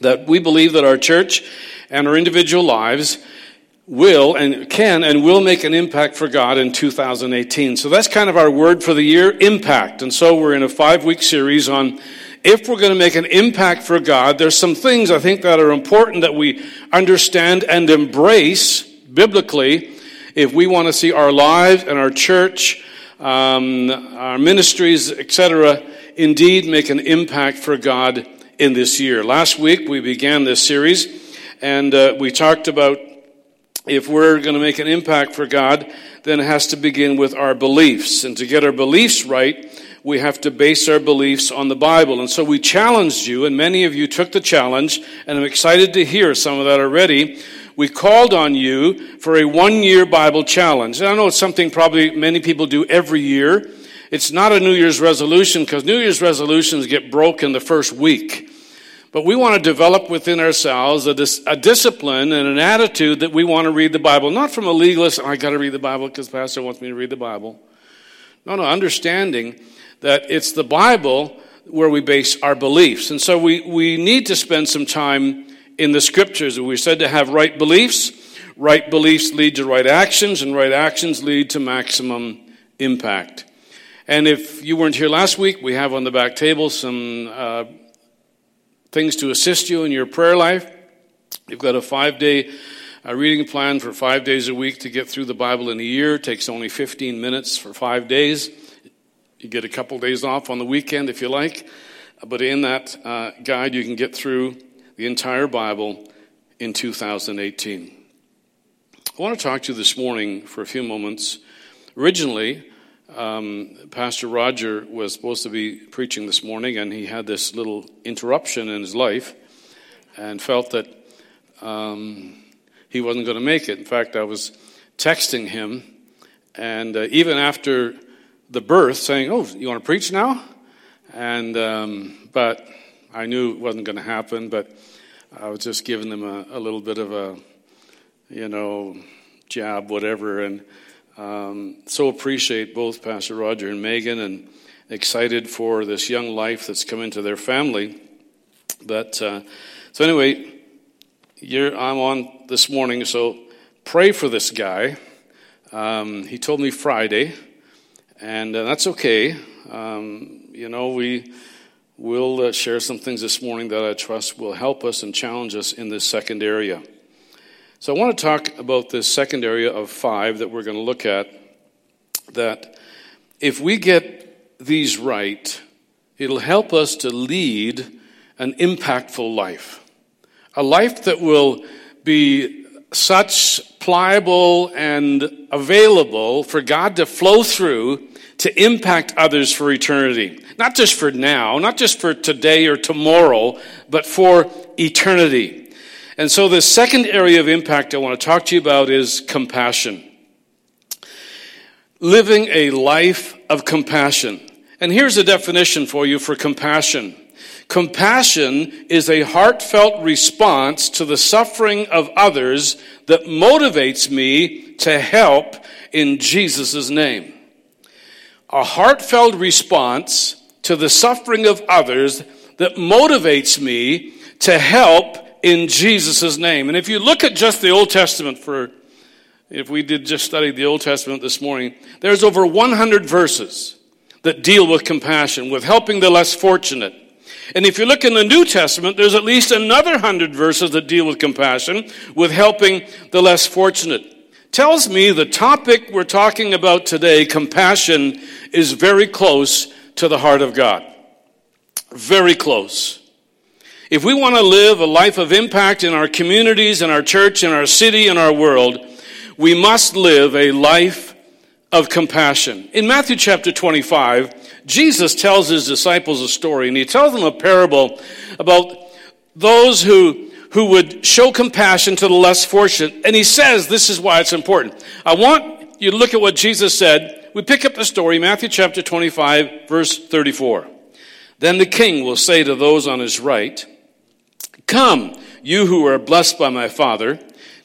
that we believe that our church and our individual lives will and can and will make an impact for God in 2018. So that's kind of our word for the year, impact. And so we're in a five week series on if we're going to make an impact for God, there's some things I think that are important that we understand and embrace biblically if we want to see our lives and our church, um, our ministries, etc., indeed make an impact for God in this year. Last week we began this series and uh, we talked about if we're going to make an impact for God, then it has to begin with our beliefs. And to get our beliefs right, we have to base our beliefs on the Bible. And so we challenged you, and many of you took the challenge, and I'm excited to hear some of that already. We called on you for a one year Bible challenge. And I know it's something probably many people do every year. It's not a New Year's resolution because New Year's resolutions get broken the first week. But we want to develop within ourselves a, dis- a, discipline and an attitude that we want to read the Bible, not from a legalist, I got to read the Bible because Pastor wants me to read the Bible. No, no, understanding that it's the Bible where we base our beliefs. And so we, we need to spend some time in the scriptures. We're said to have right beliefs. Right beliefs lead to right actions, and right actions lead to maximum impact. And if you weren't here last week, we have on the back table some uh, things to assist you in your prayer life. You've got a five day uh, reading plan for five days a week to get through the Bible in a year. It takes only 15 minutes for five days. You get a couple days off on the weekend if you like, but in that uh, guide, you can get through the entire Bible in 2018. I want to talk to you this morning for a few moments. Originally, um, Pastor Roger was supposed to be preaching this morning, and he had this little interruption in his life and felt that um, he wasn't going to make it. In fact, I was texting him, and uh, even after the birth, saying, "Oh, you want to preach now?" And um, but I knew it wasn't going to happen. But I was just giving them a, a, little bit of a, you know, jab, whatever. And um, so appreciate both Pastor Roger and Megan, and excited for this young life that's come into their family. But uh, so anyway, I'm on this morning, so pray for this guy. Um, he told me Friday and uh, that's okay. Um, you know, we will uh, share some things this morning that I trust will help us and challenge us in this second area. So I want to talk about this second area of five that we're going to look at. That if we get these right, it'll help us to lead an impactful life. A life that will be such pliable and available for God to flow through to impact others for eternity. Not just for now, not just for today or tomorrow, but for eternity. And so the second area of impact I want to talk to you about is compassion. Living a life of compassion. And here's a definition for you for compassion. Compassion is a heartfelt response to the suffering of others that motivates me to help in Jesus' name a heartfelt response to the suffering of others that motivates me to help in Jesus' name. And if you look at just the Old Testament for, if we did just study the Old Testament this morning, there's over 100 verses that deal with compassion, with helping the less fortunate. And if you look in the New Testament, there's at least another hundred verses that deal with compassion, with helping the less fortunate tells me the topic we're talking about today, compassion, is very close to the heart of God. Very close. If we want to live a life of impact in our communities, in our church, in our city, in our world, we must live a life of compassion. In Matthew chapter 25, Jesus tells his disciples a story, and he tells them a parable about those who who would show compassion to the less fortunate. And he says this is why it's important. I want you to look at what Jesus said. We pick up the story, Matthew chapter 25, verse 34. Then the king will say to those on his right, Come, you who are blessed by my Father,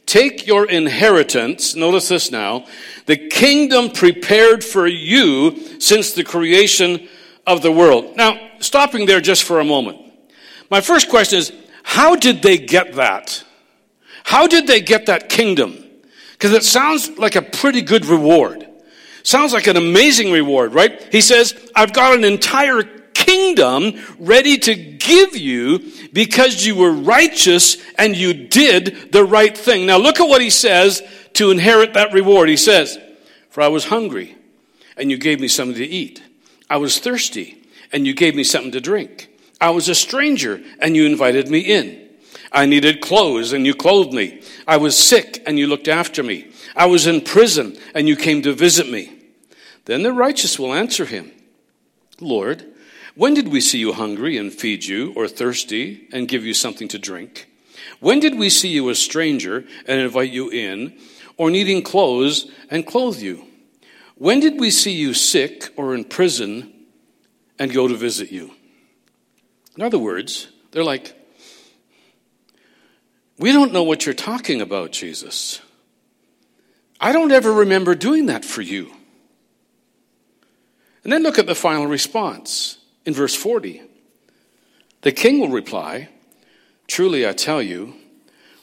take your inheritance. Notice this now the kingdom prepared for you since the creation of the world. Now, stopping there just for a moment. My first question is How did they get that? How did they get that kingdom? Because it sounds like a pretty good reward. Sounds like an amazing reward, right? He says, I've got an entire kingdom ready to give you because you were righteous and you did the right thing. Now look at what he says to inherit that reward. He says, For I was hungry and you gave me something to eat. I was thirsty and you gave me something to drink. I was a stranger and you invited me in. I needed clothes and you clothed me. I was sick and you looked after me. I was in prison and you came to visit me. Then the righteous will answer him, Lord, when did we see you hungry and feed you, or thirsty and give you something to drink? When did we see you a stranger and invite you in, or needing clothes and clothe you? When did we see you sick or in prison and go to visit you? In other words, they're like, We don't know what you're talking about, Jesus. I don't ever remember doing that for you. And then look at the final response in verse 40. The king will reply, Truly I tell you,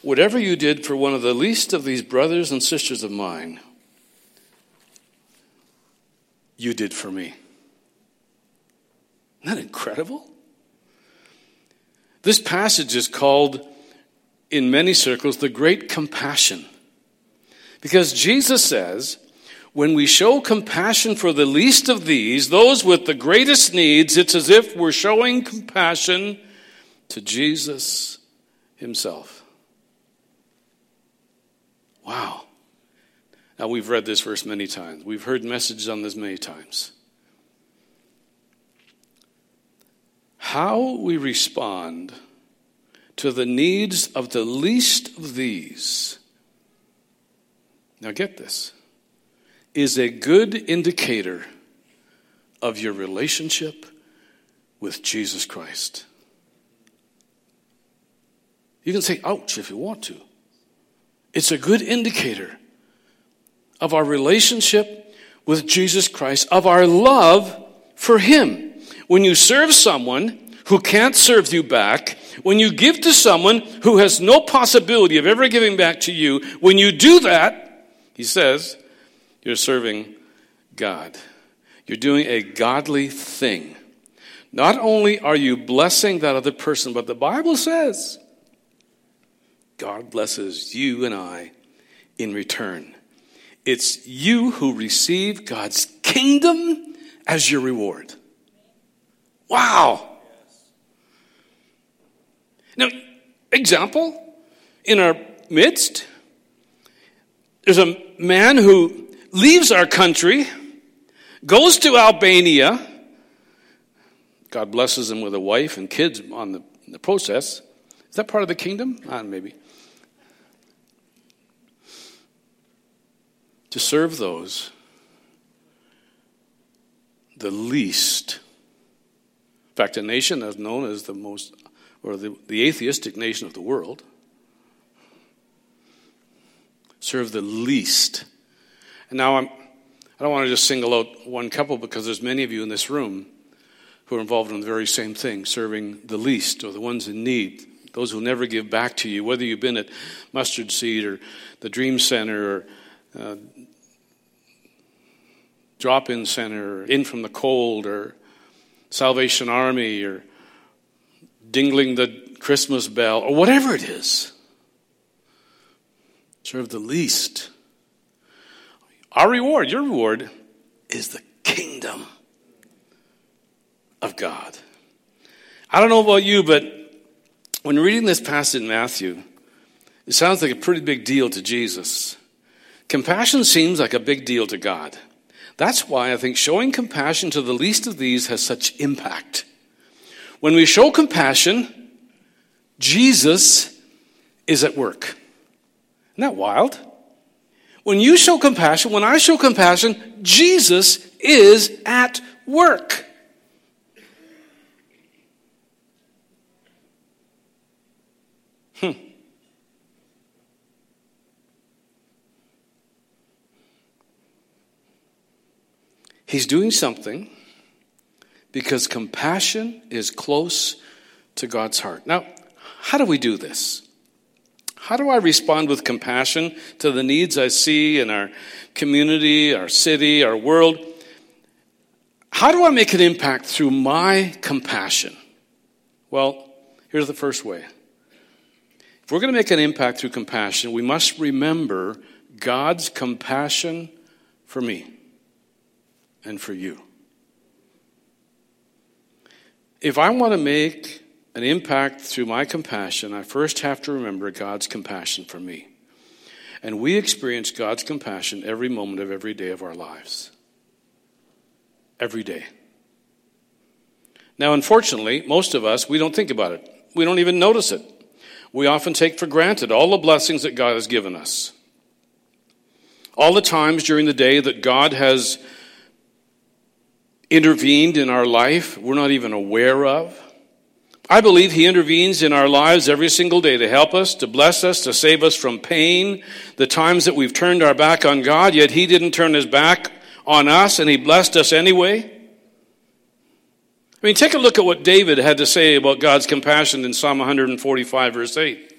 whatever you did for one of the least of these brothers and sisters of mine, you did for me. Isn't that incredible? This passage is called, in many circles, the Great Compassion. Because Jesus says, when we show compassion for the least of these, those with the greatest needs, it's as if we're showing compassion to Jesus himself. Wow. Now, we've read this verse many times, we've heard messages on this many times. How we respond to the needs of the least of these. Now, get this is a good indicator of your relationship with Jesus Christ. You can say, ouch, if you want to. It's a good indicator of our relationship with Jesus Christ, of our love for Him. When you serve someone who can't serve you back, when you give to someone who has no possibility of ever giving back to you, when you do that, He says, you're serving God. You're doing a godly thing. Not only are you blessing that other person, but the Bible says God blesses you and I in return. It's you who receive God's kingdom as your reward. Wow. Now, example, in our midst, there's a man who leaves our country, goes to Albania. God blesses him with a wife and kids on the, the process. Is that part of the kingdom? Uh, maybe. To serve those, the least. In fact, a nation that's known as the most, or the, the atheistic nation of the world, serve the least and now I'm, I don't want to just single out one couple because there's many of you in this room who are involved in the very same thing, serving the least or the ones in need, those who never give back to you, whether you've been at Mustard Seed or the Dream Center or uh, Drop In Center or In From the Cold or Salvation Army or Dingling the Christmas Bell or whatever it is. Serve the least our reward, your reward, is the kingdom of God. I don't know about you, but when reading this passage in Matthew, it sounds like a pretty big deal to Jesus. Compassion seems like a big deal to God. That's why I think showing compassion to the least of these has such impact. When we show compassion, Jesus is at work. Isn't that wild? When you show compassion, when I show compassion, Jesus is at work. Hmm. He's doing something because compassion is close to God's heart. Now, How do we do this? How do I respond with compassion to the needs I see in our community, our city, our world? How do I make an impact through my compassion? Well, here's the first way. If we're going to make an impact through compassion, we must remember God's compassion for me and for you. If I want to make an impact through my compassion, I first have to remember God's compassion for me. And we experience God's compassion every moment of every day of our lives. Every day. Now, unfortunately, most of us, we don't think about it. We don't even notice it. We often take for granted all the blessings that God has given us. All the times during the day that God has intervened in our life, we're not even aware of. I believe He intervenes in our lives every single day to help us, to bless us, to save us from pain, the times that we've turned our back on God, yet He didn't turn His back on us and He blessed us anyway. I mean, take a look at what David had to say about God's compassion in Psalm 145, verse 8.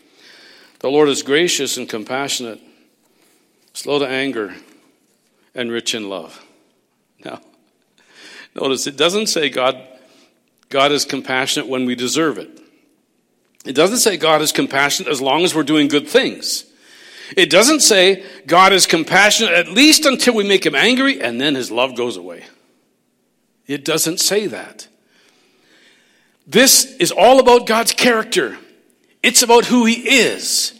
The Lord is gracious and compassionate, slow to anger, and rich in love. Now, notice it doesn't say God God is compassionate when we deserve it. It doesn't say God is compassionate as long as we're doing good things. It doesn't say God is compassionate at least until we make him angry and then his love goes away. It doesn't say that. This is all about God's character. It's about who he is.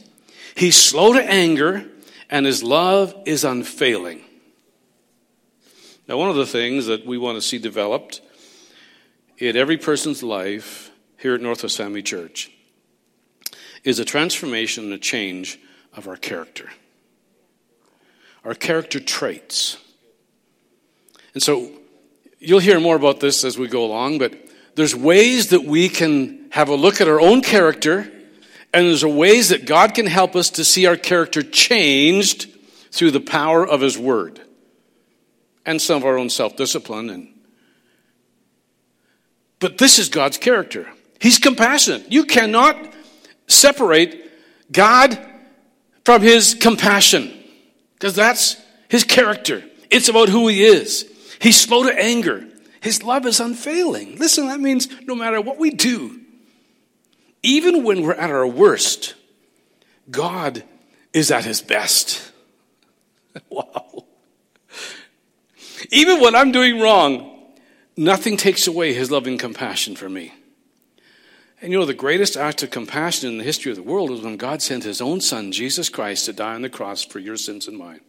He's slow to anger and his love is unfailing. Now, one of the things that we want to see developed in every person's life here at Northwest Family Church is a transformation and a change of our character, our character traits. And so you'll hear more about this as we go along, but there's ways that we can have a look at our own character, and there's ways that God can help us to see our character changed through the power of His Word and some of our own self discipline and but this is God's character. He's compassionate. You cannot separate God from his compassion because that's his character. It's about who he is. He's slow to anger. His love is unfailing. Listen, that means no matter what we do, even when we're at our worst, God is at his best. wow. Even when I'm doing wrong, Nothing takes away his loving compassion for me. And you know, the greatest act of compassion in the history of the world was when God sent his own son, Jesus Christ, to die on the cross for your sins and mine.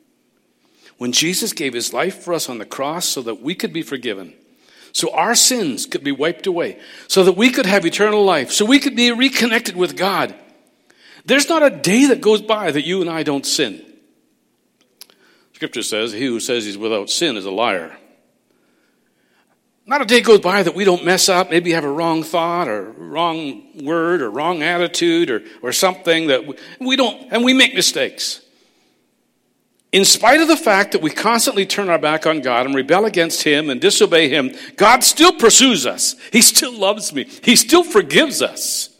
When Jesus gave his life for us on the cross so that we could be forgiven, so our sins could be wiped away, so that we could have eternal life, so we could be reconnected with God. There's not a day that goes by that you and I don't sin. Scripture says, He who says he's without sin is a liar. Not a day goes by that we don't mess up, maybe have a wrong thought or wrong word or wrong attitude or, or something that we, we don't, and we make mistakes. In spite of the fact that we constantly turn our back on God and rebel against Him and disobey Him, God still pursues us. He still loves me. He still forgives us.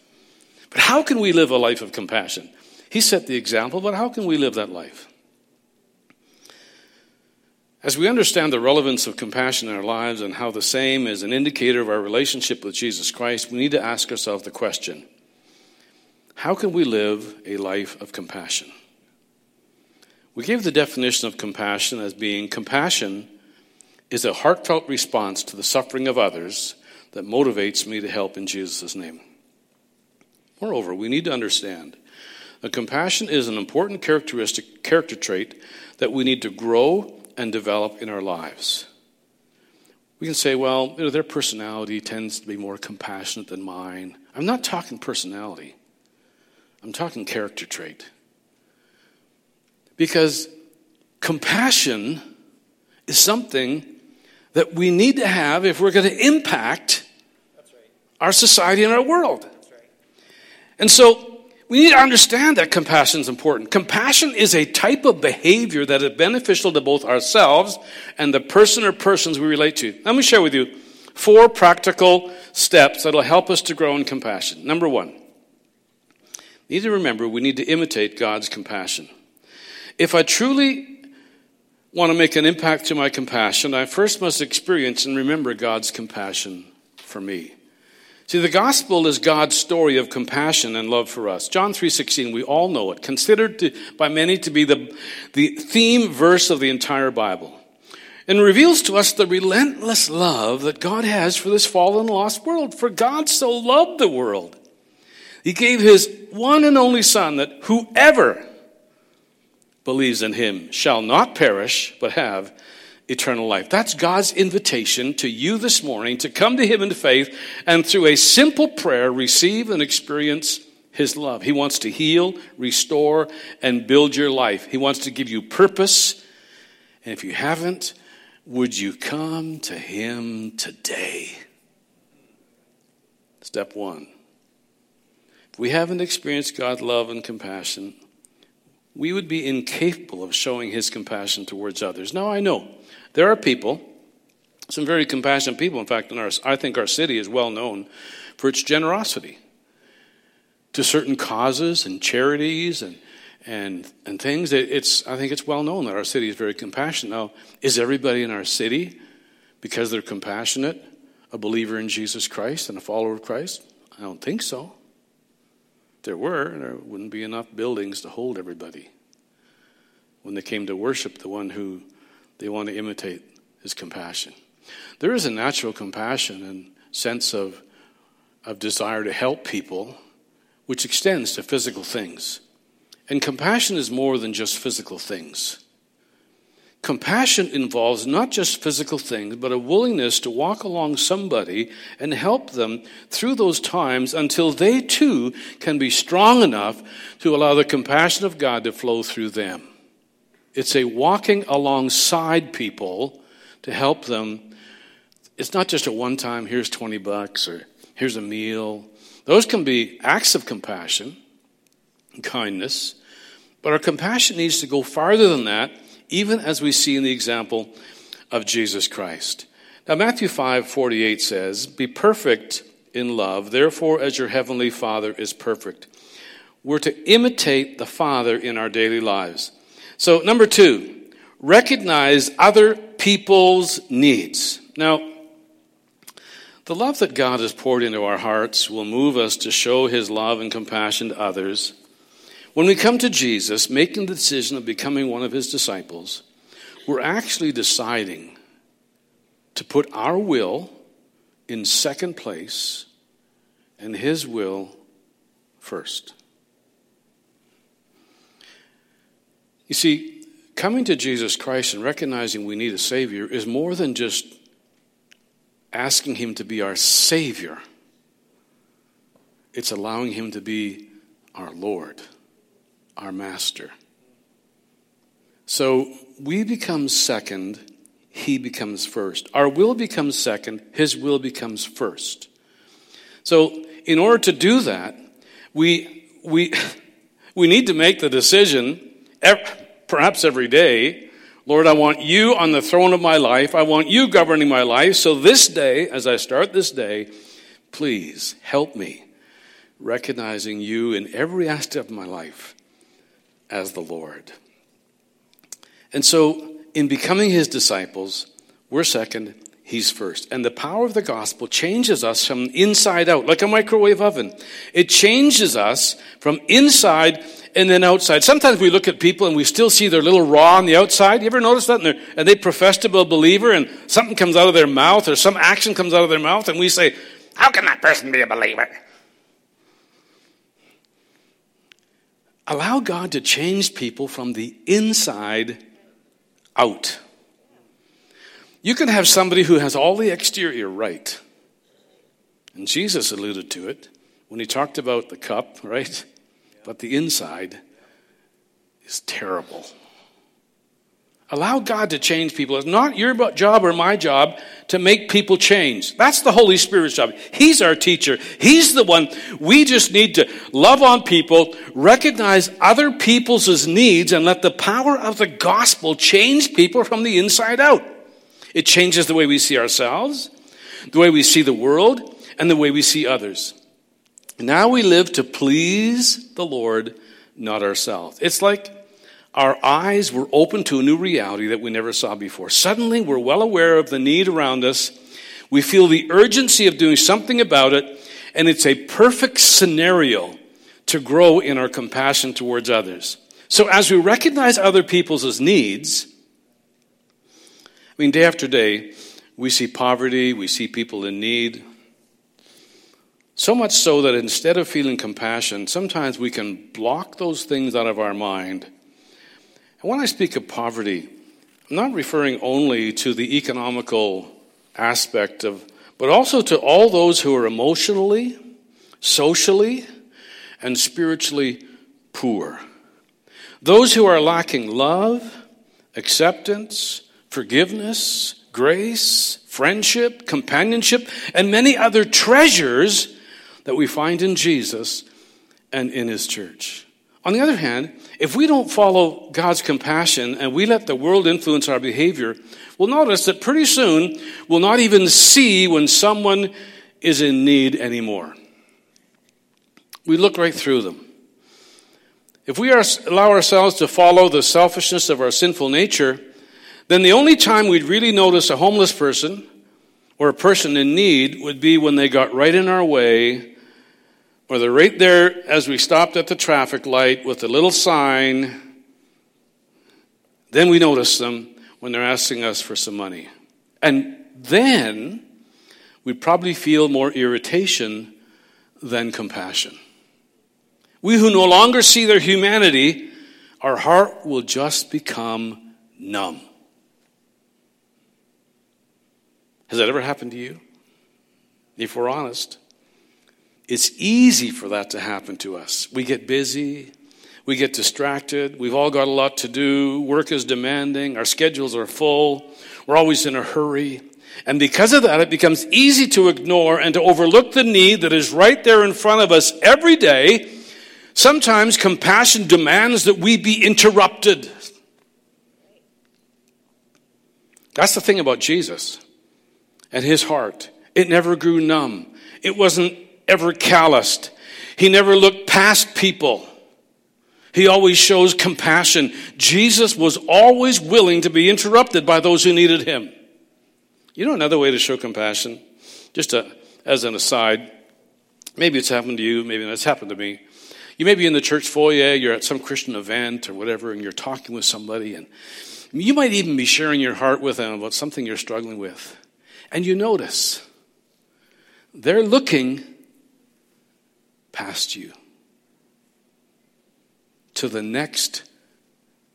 But how can we live a life of compassion? He set the example, but how can we live that life? As we understand the relevance of compassion in our lives and how the same is an indicator of our relationship with Jesus Christ, we need to ask ourselves the question how can we live a life of compassion? We gave the definition of compassion as being compassion is a heartfelt response to the suffering of others that motivates me to help in Jesus' name. Moreover, we need to understand that compassion is an important characteristic character trait that we need to grow and develop in our lives. We can say, well, you know, their personality tends to be more compassionate than mine. I'm not talking personality, I'm talking character trait. Because compassion is something that we need to have if we're going to impact right. our society and our world. Right. And so we need to understand that compassion is important. Compassion is a type of behavior that is beneficial to both ourselves and the person or persons we relate to. Let me share with you four practical steps that will help us to grow in compassion. Number one, need to remember we need to imitate God's compassion. If I truly want to make an impact to my compassion, I first must experience and remember God's compassion for me. See, the gospel is God's story of compassion and love for us. John 3:16, we all know it, considered to, by many to be the, the theme verse of the entire Bible. And reveals to us the relentless love that God has for this fallen lost world. For God so loved the world. He gave his one and only son that whoever believes in him shall not perish but have eternal life. That's God's invitation to you this morning to come to Him in faith and through a simple prayer receive and experience His love. He wants to heal, restore, and build your life. He wants to give you purpose. And if you haven't, would you come to Him today? Step one. If we haven't experienced God's love and compassion, we would be incapable of showing His compassion towards others. Now, I know there are people, some very compassionate people. In fact, in our, I think our city is well known for its generosity to certain causes and charities and and and things. It's I think it's well known that our city is very compassionate. Now, is everybody in our city because they're compassionate a believer in Jesus Christ and a follower of Christ? I don't think so. There were, there wouldn't be enough buildings to hold everybody. When they came to worship the one who they want to imitate his compassion. There is a natural compassion and sense of, of desire to help people, which extends to physical things. And compassion is more than just physical things. Compassion involves not just physical things, but a willingness to walk along somebody and help them through those times until they too can be strong enough to allow the compassion of God to flow through them. It's a walking alongside people to help them. It's not just a one time, here's 20 bucks or here's a meal. Those can be acts of compassion and kindness, but our compassion needs to go farther than that, even as we see in the example of Jesus Christ. Now, Matthew 5 48 says, Be perfect in love, therefore, as your heavenly Father is perfect. We're to imitate the Father in our daily lives. So, number two, recognize other people's needs. Now, the love that God has poured into our hearts will move us to show his love and compassion to others. When we come to Jesus, making the decision of becoming one of his disciples, we're actually deciding to put our will in second place and his will first. You see, coming to Jesus Christ and recognizing we need a Savior is more than just asking Him to be our Savior, it's allowing Him to be our Lord, our Master. So we become second, He becomes first. Our will becomes second, His will becomes first. So, in order to do that, we, we, we need to make the decision perhaps every day, Lord, I want you on the throne of my life. I want you governing my life. So this day, as I start this day, please help me recognizing you in every aspect of my life as the Lord. And so, in becoming his disciples, we're second, he's first. And the power of the gospel changes us from inside out, like a microwave oven. It changes us from inside and then outside. Sometimes we look at people and we still see they're a little raw on the outside. You ever notice that? And, and they profess to be a believer and something comes out of their mouth or some action comes out of their mouth and we say, How can that person be a believer? Allow God to change people from the inside out. You can have somebody who has all the exterior right. And Jesus alluded to it when he talked about the cup, right? but the inside is terrible. Allow God to change people. It's not your job or my job to make people change. That's the Holy Spirit's job. He's our teacher. He's the one. We just need to love on people, recognize other people's needs, and let the power of the gospel change people from the inside out. It changes the way we see ourselves, the way we see the world, and the way we see others. Now we live to please the Lord, not ourselves. It's like our eyes were open to a new reality that we never saw before. Suddenly, we're well aware of the need around us. We feel the urgency of doing something about it, and it's a perfect scenario to grow in our compassion towards others. So, as we recognize other people's needs, I mean, day after day, we see poverty, we see people in need, so much so that instead of feeling compassion, sometimes we can block those things out of our mind. And when I speak of poverty, I'm not referring only to the economical aspect of, but also to all those who are emotionally, socially, and spiritually poor. Those who are lacking love, acceptance, forgiveness, grace, friendship, companionship, and many other treasures that we find in Jesus and in his church. On the other hand, if we don't follow God's compassion and we let the world influence our behavior, we'll notice that pretty soon we'll not even see when someone is in need anymore. We look right through them. If we are, allow ourselves to follow the selfishness of our sinful nature, then the only time we'd really notice a homeless person or a person in need would be when they got right in our way or they're right there as we stopped at the traffic light with a little sign. Then we notice them when they're asking us for some money. And then we probably feel more irritation than compassion. We who no longer see their humanity, our heart will just become numb. Has that ever happened to you? If we're honest. It's easy for that to happen to us. We get busy, we get distracted, we've all got a lot to do, work is demanding, our schedules are full, we're always in a hurry. And because of that, it becomes easy to ignore and to overlook the need that is right there in front of us every day. Sometimes compassion demands that we be interrupted. That's the thing about Jesus and his heart. It never grew numb. It wasn't ever calloused. He never looked past people. He always shows compassion. Jesus was always willing to be interrupted by those who needed him. You know another way to show compassion? Just a, as an aside, maybe it's happened to you, maybe it's happened to me. You may be in the church foyer, you're at some Christian event or whatever, and you're talking with somebody, and you might even be sharing your heart with them about something you're struggling with. And you notice they're looking past you to the next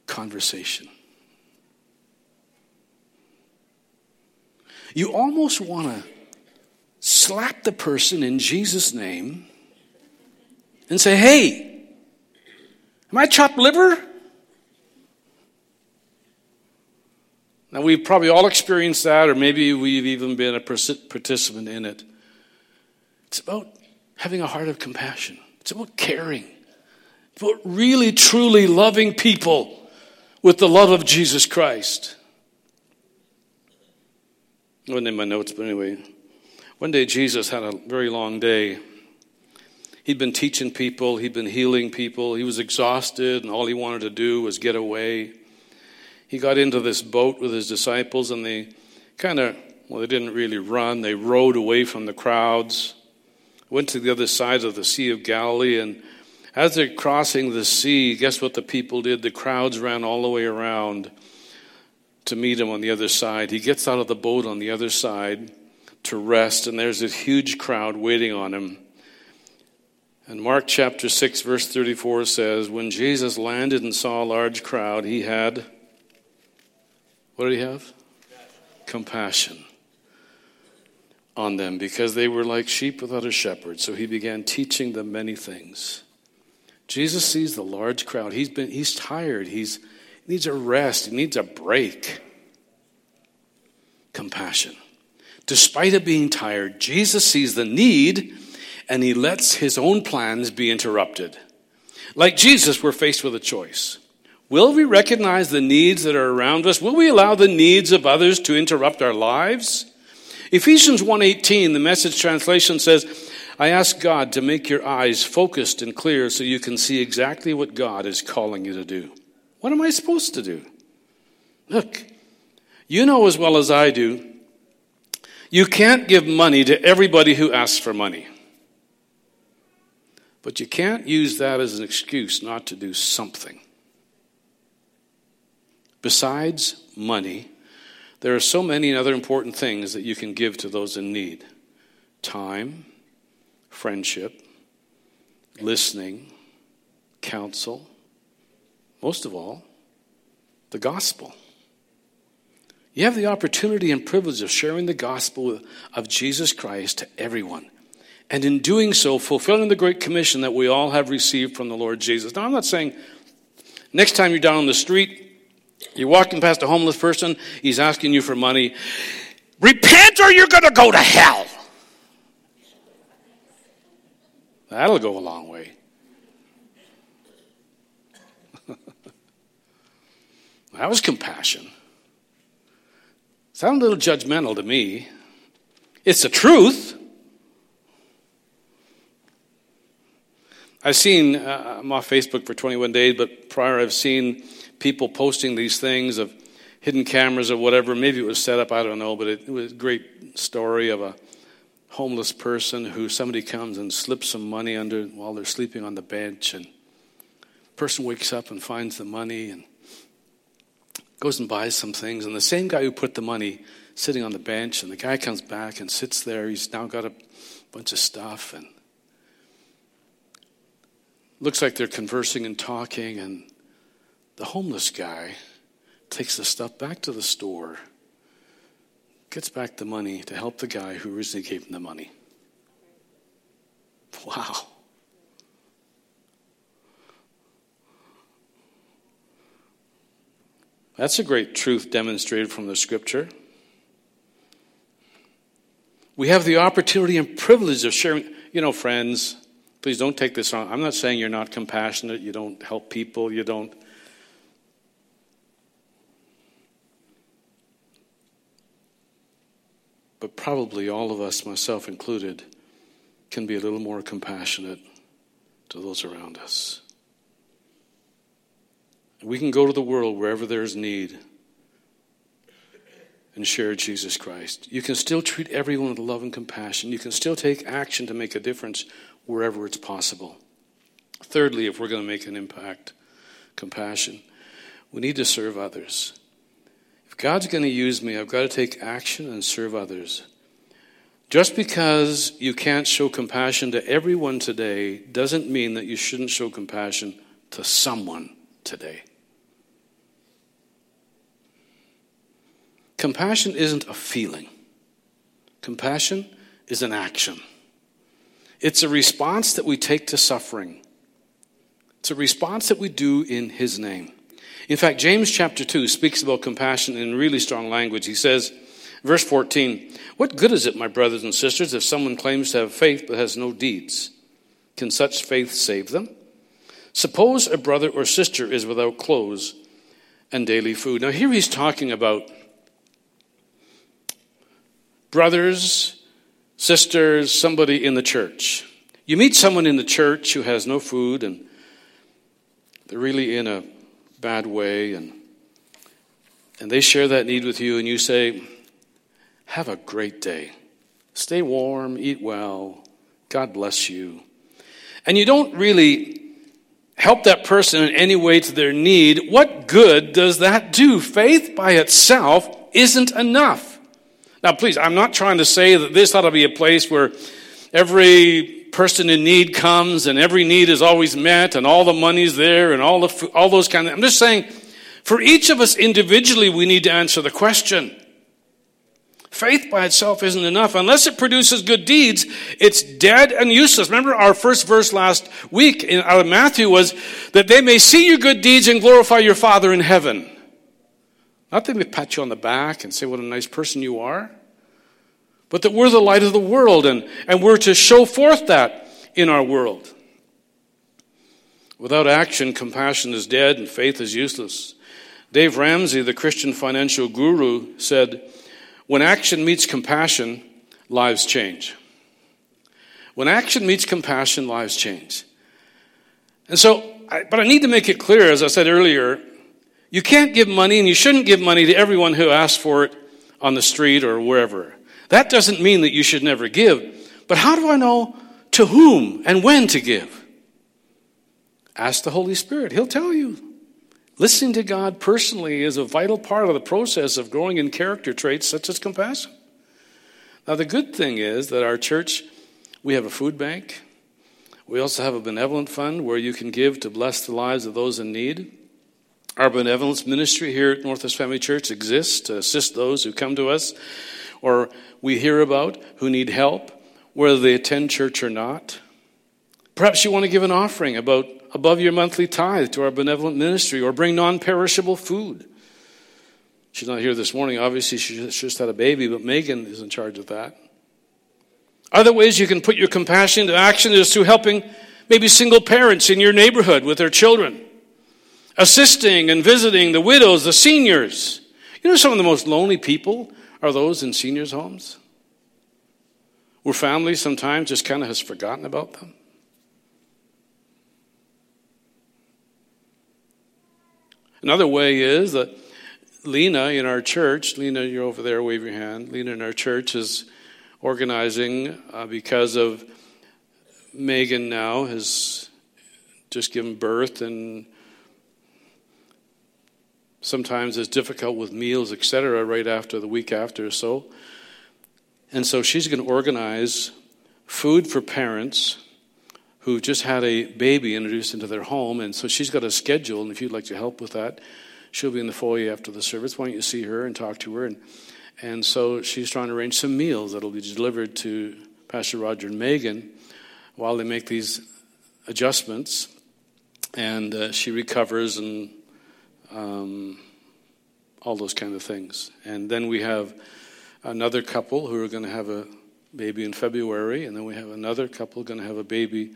conversation. You almost want to slap the person in Jesus' name and say, Hey, am I chopped liver? Now, we've probably all experienced that, or maybe we've even been a participant in it. It's about having a heart of compassion. It's about caring. It's about really, truly loving people with the love of Jesus Christ. I wasn't in my notes, but anyway. One day Jesus had a very long day. He'd been teaching people, he'd been healing people, he was exhausted, and all he wanted to do was get away. He got into this boat with his disciples, and they kind of, well, they didn't really run, they rowed away from the crowds went to the other side of the Sea of Galilee. And as they're crossing the sea, guess what the people did? The crowds ran all the way around to meet him on the other side. He gets out of the boat on the other side to rest, and there's this huge crowd waiting on him. And Mark chapter 6, verse 34 says, When Jesus landed and saw a large crowd, he had, what did he have? Compassion on them because they were like sheep without a shepherd. So he began teaching them many things. Jesus sees the large crowd. He's been he's tired. He's he needs a rest. He needs a break. Compassion. Despite of being tired, Jesus sees the need and he lets his own plans be interrupted. Like Jesus, we're faced with a choice. Will we recognize the needs that are around us? Will we allow the needs of others to interrupt our lives? Ephesians 1:18, the message translation says, I ask God to make your eyes focused and clear so you can see exactly what God is calling you to do. What am I supposed to do? Look, you know as well as I do, you can't give money to everybody who asks for money. But you can't use that as an excuse not to do something. Besides money, there are so many other important things that you can give to those in need time, friendship, listening, counsel, most of all, the gospel. You have the opportunity and privilege of sharing the gospel of Jesus Christ to everyone. And in doing so, fulfilling the Great Commission that we all have received from the Lord Jesus. Now, I'm not saying next time you're down on the street, you're walking past a homeless person, he's asking you for money. Repent or you're going to go to hell. That'll go a long way. that was compassion. Sound a little judgmental to me. It's the truth. I've seen, uh, I'm off Facebook for 21 days, but prior I've seen people posting these things of hidden cameras or whatever. Maybe it was set up, I don't know, but it, was a great story of a homeless person who somebody comes and slips some money under while they're sleeping on the bench and person wakes up and finds the money and goes and buys some things and the same guy who put the money sitting on the bench and the guy comes back and sits there he's now got a bunch of stuff and looks like they're conversing and talking and the homeless guy takes the stuff back to the store, gets back the money to help the guy who originally gave him the money. Wow. That's a great truth demonstrated from the scripture. We have the opportunity and privilege of sharing, you know, friends, please don't take this wrong. I'm not saying you're not compassionate, you don't help people, you don't but probably all of us, myself included, can be a little more compassionate to those around us. We can go to the world wherever there's need and share Jesus Christ. You can still treat everyone with love and compassion. You can still take action to make a difference wherever it's possible. Thirdly, if we're going to make an impact, compassion, we need to serve others. If God's going to use me, I've got to take action and serve others. Just because you can't show compassion to everyone today doesn't mean that you shouldn't show compassion to someone today. Compassion isn't a feeling, compassion is an action. It's a response that we take to suffering. It's a response that we do in His name. In fact, James chapter 2 speaks about compassion in really strong language. He says, verse 14, What good is it, my brothers and sisters, if someone claims to have faith but has no deeds? Can such faith save them? Suppose a brother or sister is without clothes and daily food. Now, here he's talking about brothers, sisters, somebody in the church. You meet someone in the church who has no food and they're really in a bad way and and they share that need with you and you say have a great day. Stay warm eat well. God bless you. And you don't really help that person in any way to their need. What good does that do? Faith by itself isn't enough. Now please i'm not trying to say that this ought to be a place where every person in need comes and every need is always met and all the money's there and all, the, all those kind of, I'm just saying, for each of us individually, we need to answer the question. Faith by itself isn't enough. Unless it produces good deeds, it's dead and useless. Remember our first verse last week in, out of Matthew was that they may see your good deeds and glorify your Father in heaven. Not that they pat you on the back and say what a nice person you are but that we're the light of the world and, and we're to show forth that in our world. Without action, compassion is dead and faith is useless. Dave Ramsey, the Christian financial guru, said, When action meets compassion, lives change. When action meets compassion, lives change. And so, I, but I need to make it clear, as I said earlier, you can't give money and you shouldn't give money to everyone who asks for it on the street or wherever. That doesn't mean that you should never give. But how do I know to whom and when to give? Ask the Holy Spirit. He'll tell you. Listening to God personally is a vital part of the process of growing in character traits such as compassion. Now, the good thing is that our church, we have a food bank. We also have a benevolent fund where you can give to bless the lives of those in need. Our benevolence ministry here at Northwest Family Church exists to assist those who come to us or we hear about who need help, whether they attend church or not. Perhaps you want to give an offering about above your monthly tithe to our benevolent ministry or bring non perishable food. She's not here this morning. Obviously, she just had a baby, but Megan is in charge of that. Other ways you can put your compassion into action is through helping maybe single parents in your neighborhood with their children, assisting and visiting the widows, the seniors. You know, some of the most lonely people are those in seniors' homes, where family sometimes just kind of has forgotten about them. Another way is that Lena in our church, Lena, you're over there, wave your hand. Lena in our church is organizing uh, because of Megan now has just given birth and sometimes it's difficult with meals, etc., right after the week after or so. And so she's going to organize food for parents who just had a baby introduced into their home. And so she's got a schedule, and if you'd like to help with that, she'll be in the foyer after the service. Why don't you see her and talk to her? And, and so she's trying to arrange some meals that'll be delivered to Pastor Roger and Megan while they make these adjustments. And uh, she recovers and um, all those kind of things. And then we have another couple who are going to have a baby in February, and then we have another couple going to have a baby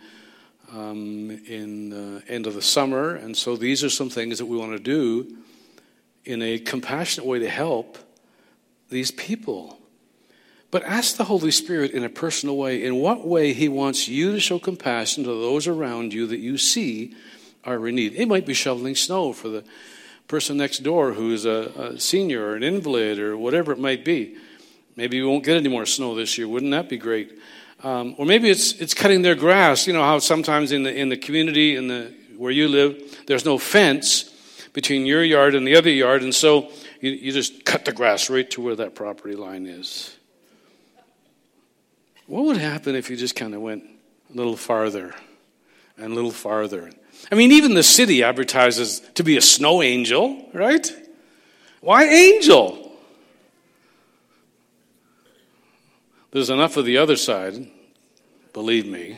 um, in the end of the summer. And so these are some things that we want to do in a compassionate way to help these people. But ask the Holy Spirit in a personal way in what way He wants you to show compassion to those around you that you see are in need. It might be shoveling snow for the person next door who's a, a senior or an invalid or whatever it might be. Maybe we won't get any more snow this year. Wouldn't that be great? Um, or maybe it's, it's cutting their grass. You know how sometimes in the, in the community in the, where you live, there's no fence between your yard and the other yard, and so you, you just cut the grass right to where that property line is. What would happen if you just kind of went a little farther and a little farther? I mean, even the city advertises to be a snow angel, right? Why angel? There's enough of the other side, believe me.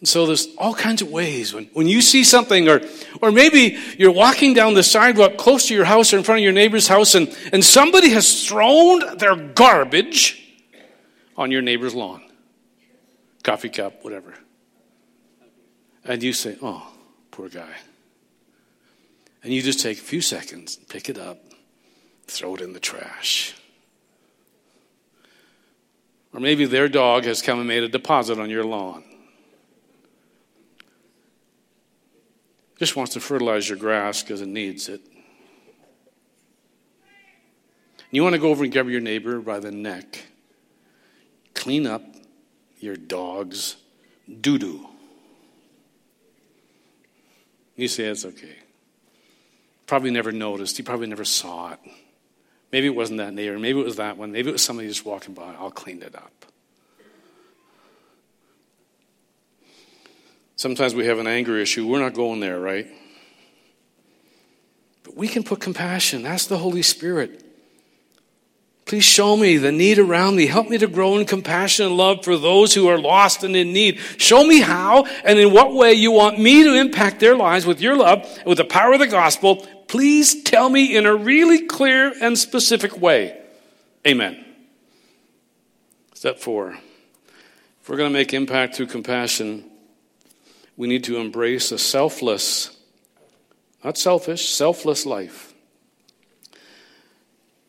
And so there's all kinds of ways when, when you see something, or, or maybe you're walking down the sidewalk close to your house or in front of your neighbor's house, and, and somebody has thrown their garbage on your neighbor's lawn. Coffee cup, whatever. And you say, oh, poor guy. And you just take a few seconds, pick it up, throw it in the trash. Or maybe their dog has come and made a deposit on your lawn. Just wants to fertilize your grass because it needs it. You want to go over and grab your neighbor by the neck, clean up your dog's doo doo. You say okay. Probably never noticed. He probably never saw it. Maybe it wasn't that neighbor. Maybe it was that one. Maybe it was somebody just walking by. I'll clean it up. Sometimes we have an anger issue. We're not going there, right? But we can put compassion. That's the Holy Spirit. Please show me the need around me. Help me to grow in compassion and love for those who are lost and in need. Show me how and in what way you want me to impact their lives with your love, with the power of the gospel. Please tell me in a really clear and specific way. Amen. Step four. If we're going to make impact through compassion, we need to embrace a selfless, not selfish, selfless life.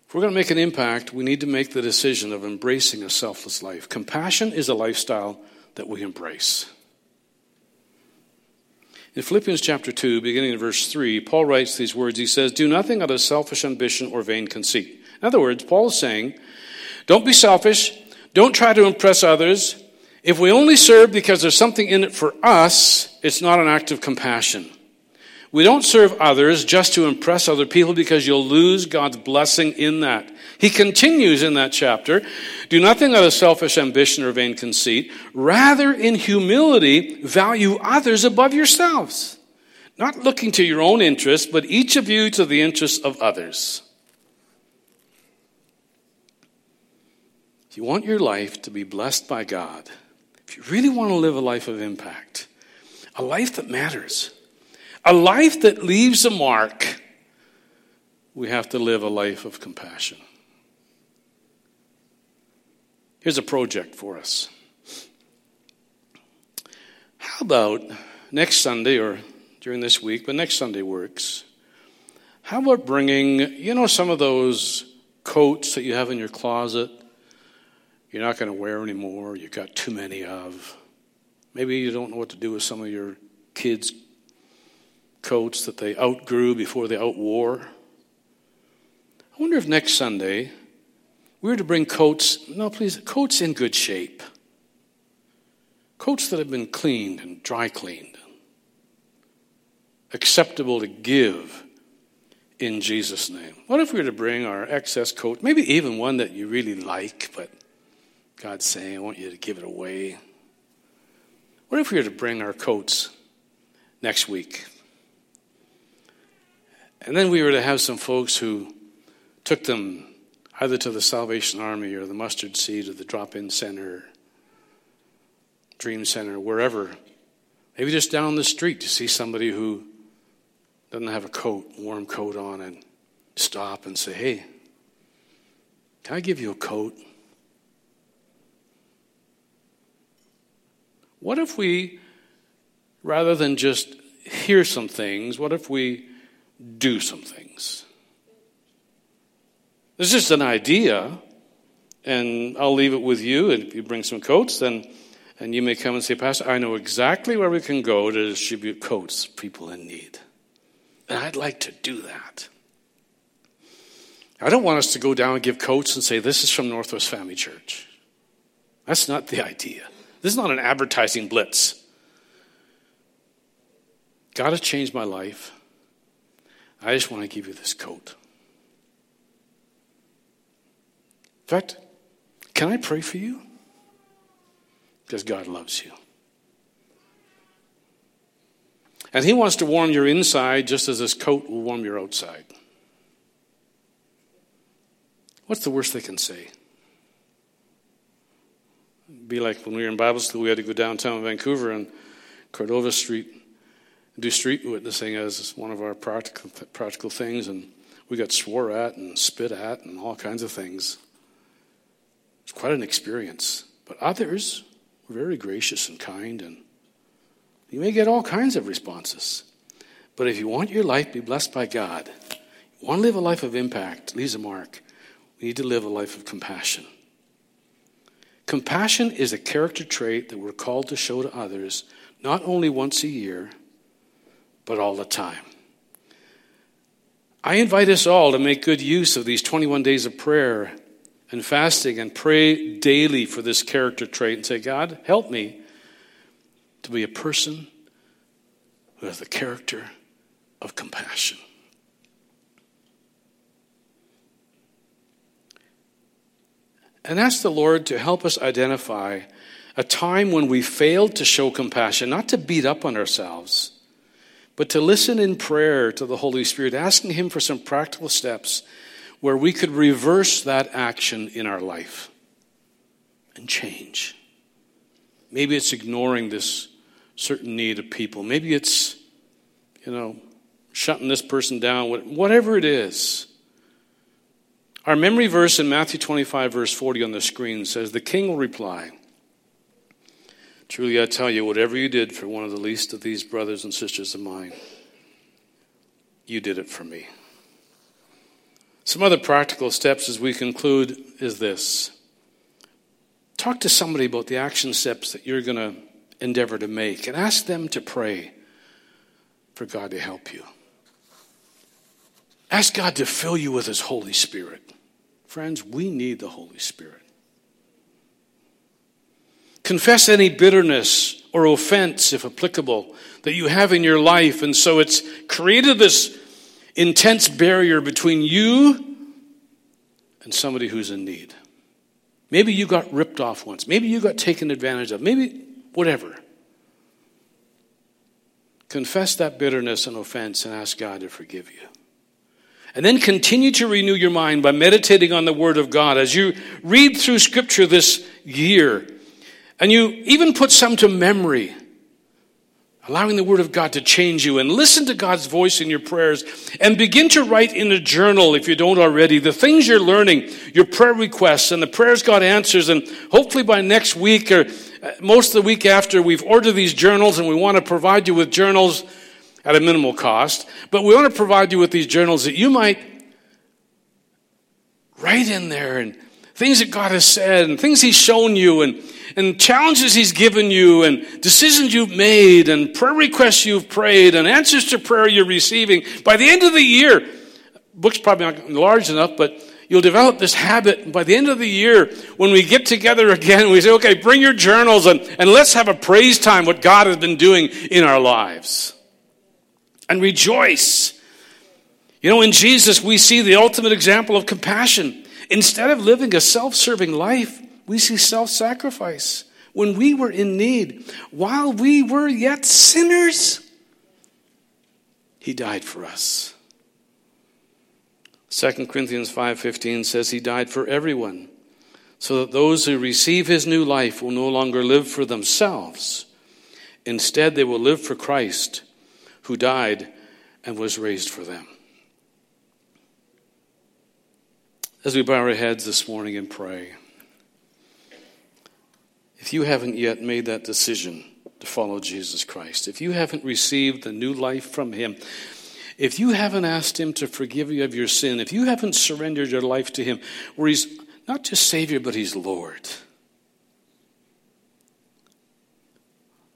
If we're going to make an impact, we need to make the decision of embracing a selfless life. Compassion is a lifestyle that we embrace. In Philippians chapter 2, beginning in verse 3, Paul writes these words. He says, Do nothing out of selfish ambition or vain conceit. In other words, Paul is saying, Don't be selfish. Don't try to impress others. If we only serve because there's something in it for us, it's not an act of compassion. We don't serve others just to impress other people because you'll lose God's blessing in that. He continues in that chapter do nothing out of selfish ambition or vain conceit. Rather, in humility, value others above yourselves. Not looking to your own interests, but each of you to the interests of others. If you want your life to be blessed by God, if you really want to live a life of impact, a life that matters, a life that leaves a mark, we have to live a life of compassion. Here's a project for us. How about next Sunday or during this week, but next Sunday works. How about bringing, you know, some of those coats that you have in your closet you're not going to wear anymore, you've got too many of. Maybe you don't know what to do with some of your kids' coats that they outgrew before they outwore. I wonder if next Sunday we were to bring coats, no, please, coats in good shape. Coats that have been cleaned and dry cleaned, acceptable to give in Jesus' name. What if we were to bring our excess coat, maybe even one that you really like, but God's saying, I want you to give it away? What if we were to bring our coats next week? And then we were to have some folks who took them either to the Salvation Army or the Mustard Seed or the Drop In Center, Dream Center, wherever. Maybe just down the street to see somebody who doesn't have a coat, warm coat on, and stop and say, Hey, can I give you a coat? What if we, rather than just hear some things, what if we do some things. It's just an idea, and I'll leave it with you. And if you bring some coats, then and you may come and say, Pastor, I know exactly where we can go to distribute coats to people in need. And I'd like to do that. I don't want us to go down and give coats and say, This is from Northwest Family Church. That's not the idea. This is not an advertising blitz. God has changed my life. I just want to give you this coat. In fact, can I pray for you? Because God loves you. And He wants to warm your inside just as this coat will warm your outside. What's the worst they can say? Be like when we were in Bible school, we had to go downtown Vancouver and Cordova Street do street witnessing as one of our practical, practical things, and we got swore at and spit at and all kinds of things. It's quite an experience. But others were very gracious and kind, and you may get all kinds of responses. But if you want your life to be blessed by God, you want to live a life of impact, leaves a mark, we need to live a life of compassion. Compassion is a character trait that we're called to show to others, not only once a year but all the time. I invite us all to make good use of these 21 days of prayer and fasting and pray daily for this character trait and say, God, help me to be a person who has the character of compassion. And ask the Lord to help us identify a time when we failed to show compassion, not to beat up on ourselves but to listen in prayer to the Holy Spirit, asking Him for some practical steps where we could reverse that action in our life and change. Maybe it's ignoring this certain need of people. Maybe it's, you know, shutting this person down, whatever it is. Our memory verse in Matthew 25, verse 40 on the screen says, The king will reply, Truly I tell you, whatever you did for one of the least of these brothers and sisters of mine, you did it for me. Some other practical steps as we conclude is this talk to somebody about the action steps that you're going to endeavor to make and ask them to pray for God to help you. Ask God to fill you with His Holy Spirit. Friends, we need the Holy Spirit. Confess any bitterness or offense, if applicable, that you have in your life. And so it's created this intense barrier between you and somebody who's in need. Maybe you got ripped off once. Maybe you got taken advantage of. Maybe whatever. Confess that bitterness and offense and ask God to forgive you. And then continue to renew your mind by meditating on the Word of God as you read through Scripture this year. And you even put some to memory allowing the Word of God to change you, and listen to God's voice in your prayers, and begin to write in a journal, if you don't already, the things you're learning, your prayer requests, and the prayers God answers. And hopefully by next week or uh, most of the week after, we've ordered these journals, and we want to provide you with journals at a minimal cost. But we want to provide you with these journals that you might write in there and things that God has said and things He's shown you and and challenges He's given you, and decisions you've made, and prayer requests you've prayed, and answers to prayer you're receiving. By the end of the year, book's probably not large enough, but you'll develop this habit. By the end of the year, when we get together again, we say, okay, bring your journals and, and let's have a praise time, what God has been doing in our lives. And rejoice. You know, in Jesus, we see the ultimate example of compassion. Instead of living a self serving life, we see self sacrifice. When we were in need, while we were yet sinners, he died for us. 2 Corinthians 5:15 says he died for everyone so that those who receive his new life will no longer live for themselves instead they will live for Christ who died and was raised for them as we bow our heads this morning and pray if you haven't yet made that decision to follow Jesus Christ, if you haven't received the new life from Him, if you haven't asked Him to forgive you of your sin, if you haven't surrendered your life to Him, where He's not just Savior, but He's Lord,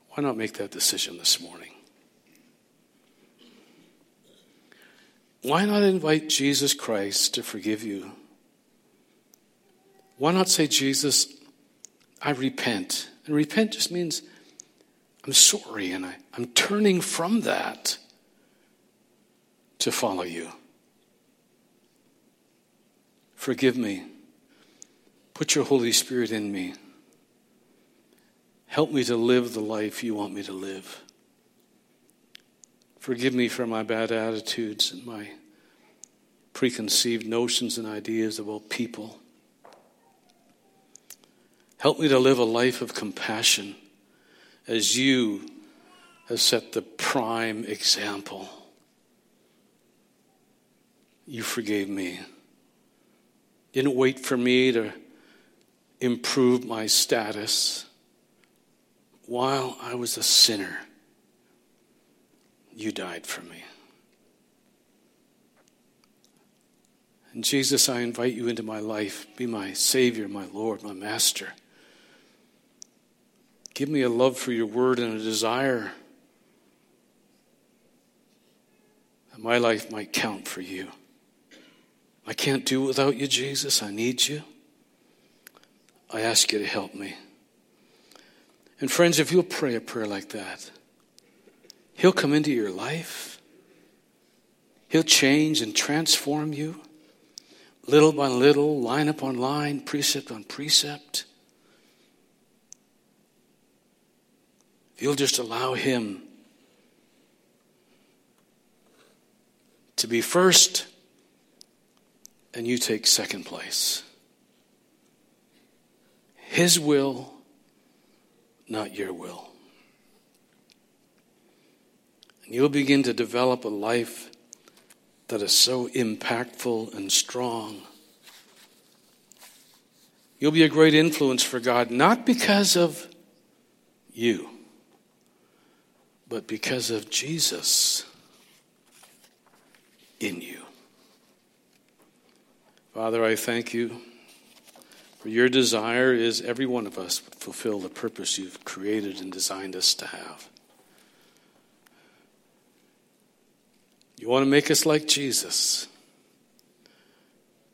why not make that decision this morning? Why not invite Jesus Christ to forgive you? Why not say, Jesus, I repent. And repent just means I'm sorry and I, I'm turning from that to follow you. Forgive me. Put your Holy Spirit in me. Help me to live the life you want me to live. Forgive me for my bad attitudes and my preconceived notions and ideas about people. Help me to live a life of compassion as you have set the prime example. You forgave me. Didn't wait for me to improve my status. While I was a sinner, you died for me. And Jesus, I invite you into my life. Be my Savior, my Lord, my Master. Give me a love for your word and a desire that my life might count for you. I can't do without you, Jesus. I need you. I ask you to help me. And friends, if you'll pray a prayer like that, He'll come into your life. He'll change and transform you little by little, line upon line, precept on precept. You'll just allow Him to be first and you take second place. His will, not your will. And you'll begin to develop a life that is so impactful and strong. You'll be a great influence for God, not because of you but because of Jesus in you. Father, I thank you for your desire is every one of us fulfill the purpose you've created and designed us to have. You want to make us like Jesus,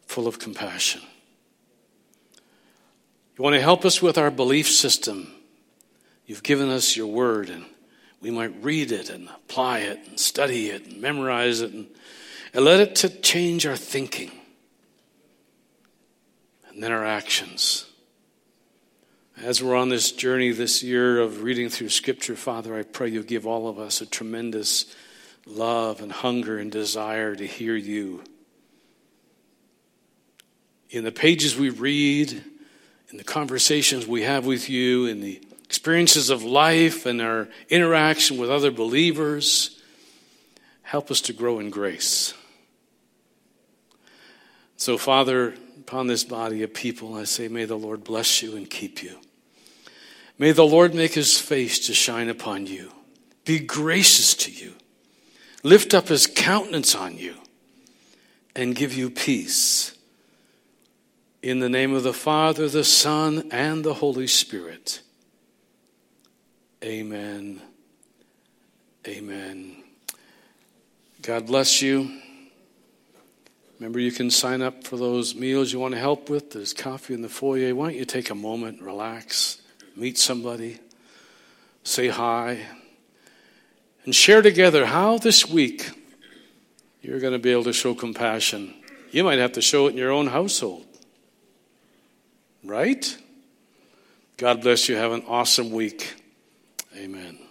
full of compassion. You want to help us with our belief system. You've given us your word, and we might read it and apply it and study it and memorize it and, and let it to change our thinking and then our actions. As we're on this journey this year of reading through Scripture, Father, I pray you give all of us a tremendous love and hunger and desire to hear you. In the pages we read, in the conversations we have with you, in the experiences of life and our interaction with other believers, help us to grow in grace. So, Father, upon this body of people, I say, may the Lord bless you and keep you. May the Lord make his face to shine upon you, be gracious to you lift up his countenance on you, and give you peace. In the name of the Father, the Son, and the Holy Spirit. Amen. Amen. God bless you. Remember, you can sign up for those meals you want to help with. There's coffee in the foyer. Why don't you take a moment, relax, meet somebody, say hi and share together how this week you're going to be able to show compassion. You might have to show it in your own household. Right? God bless you. Have an awesome week. Amen.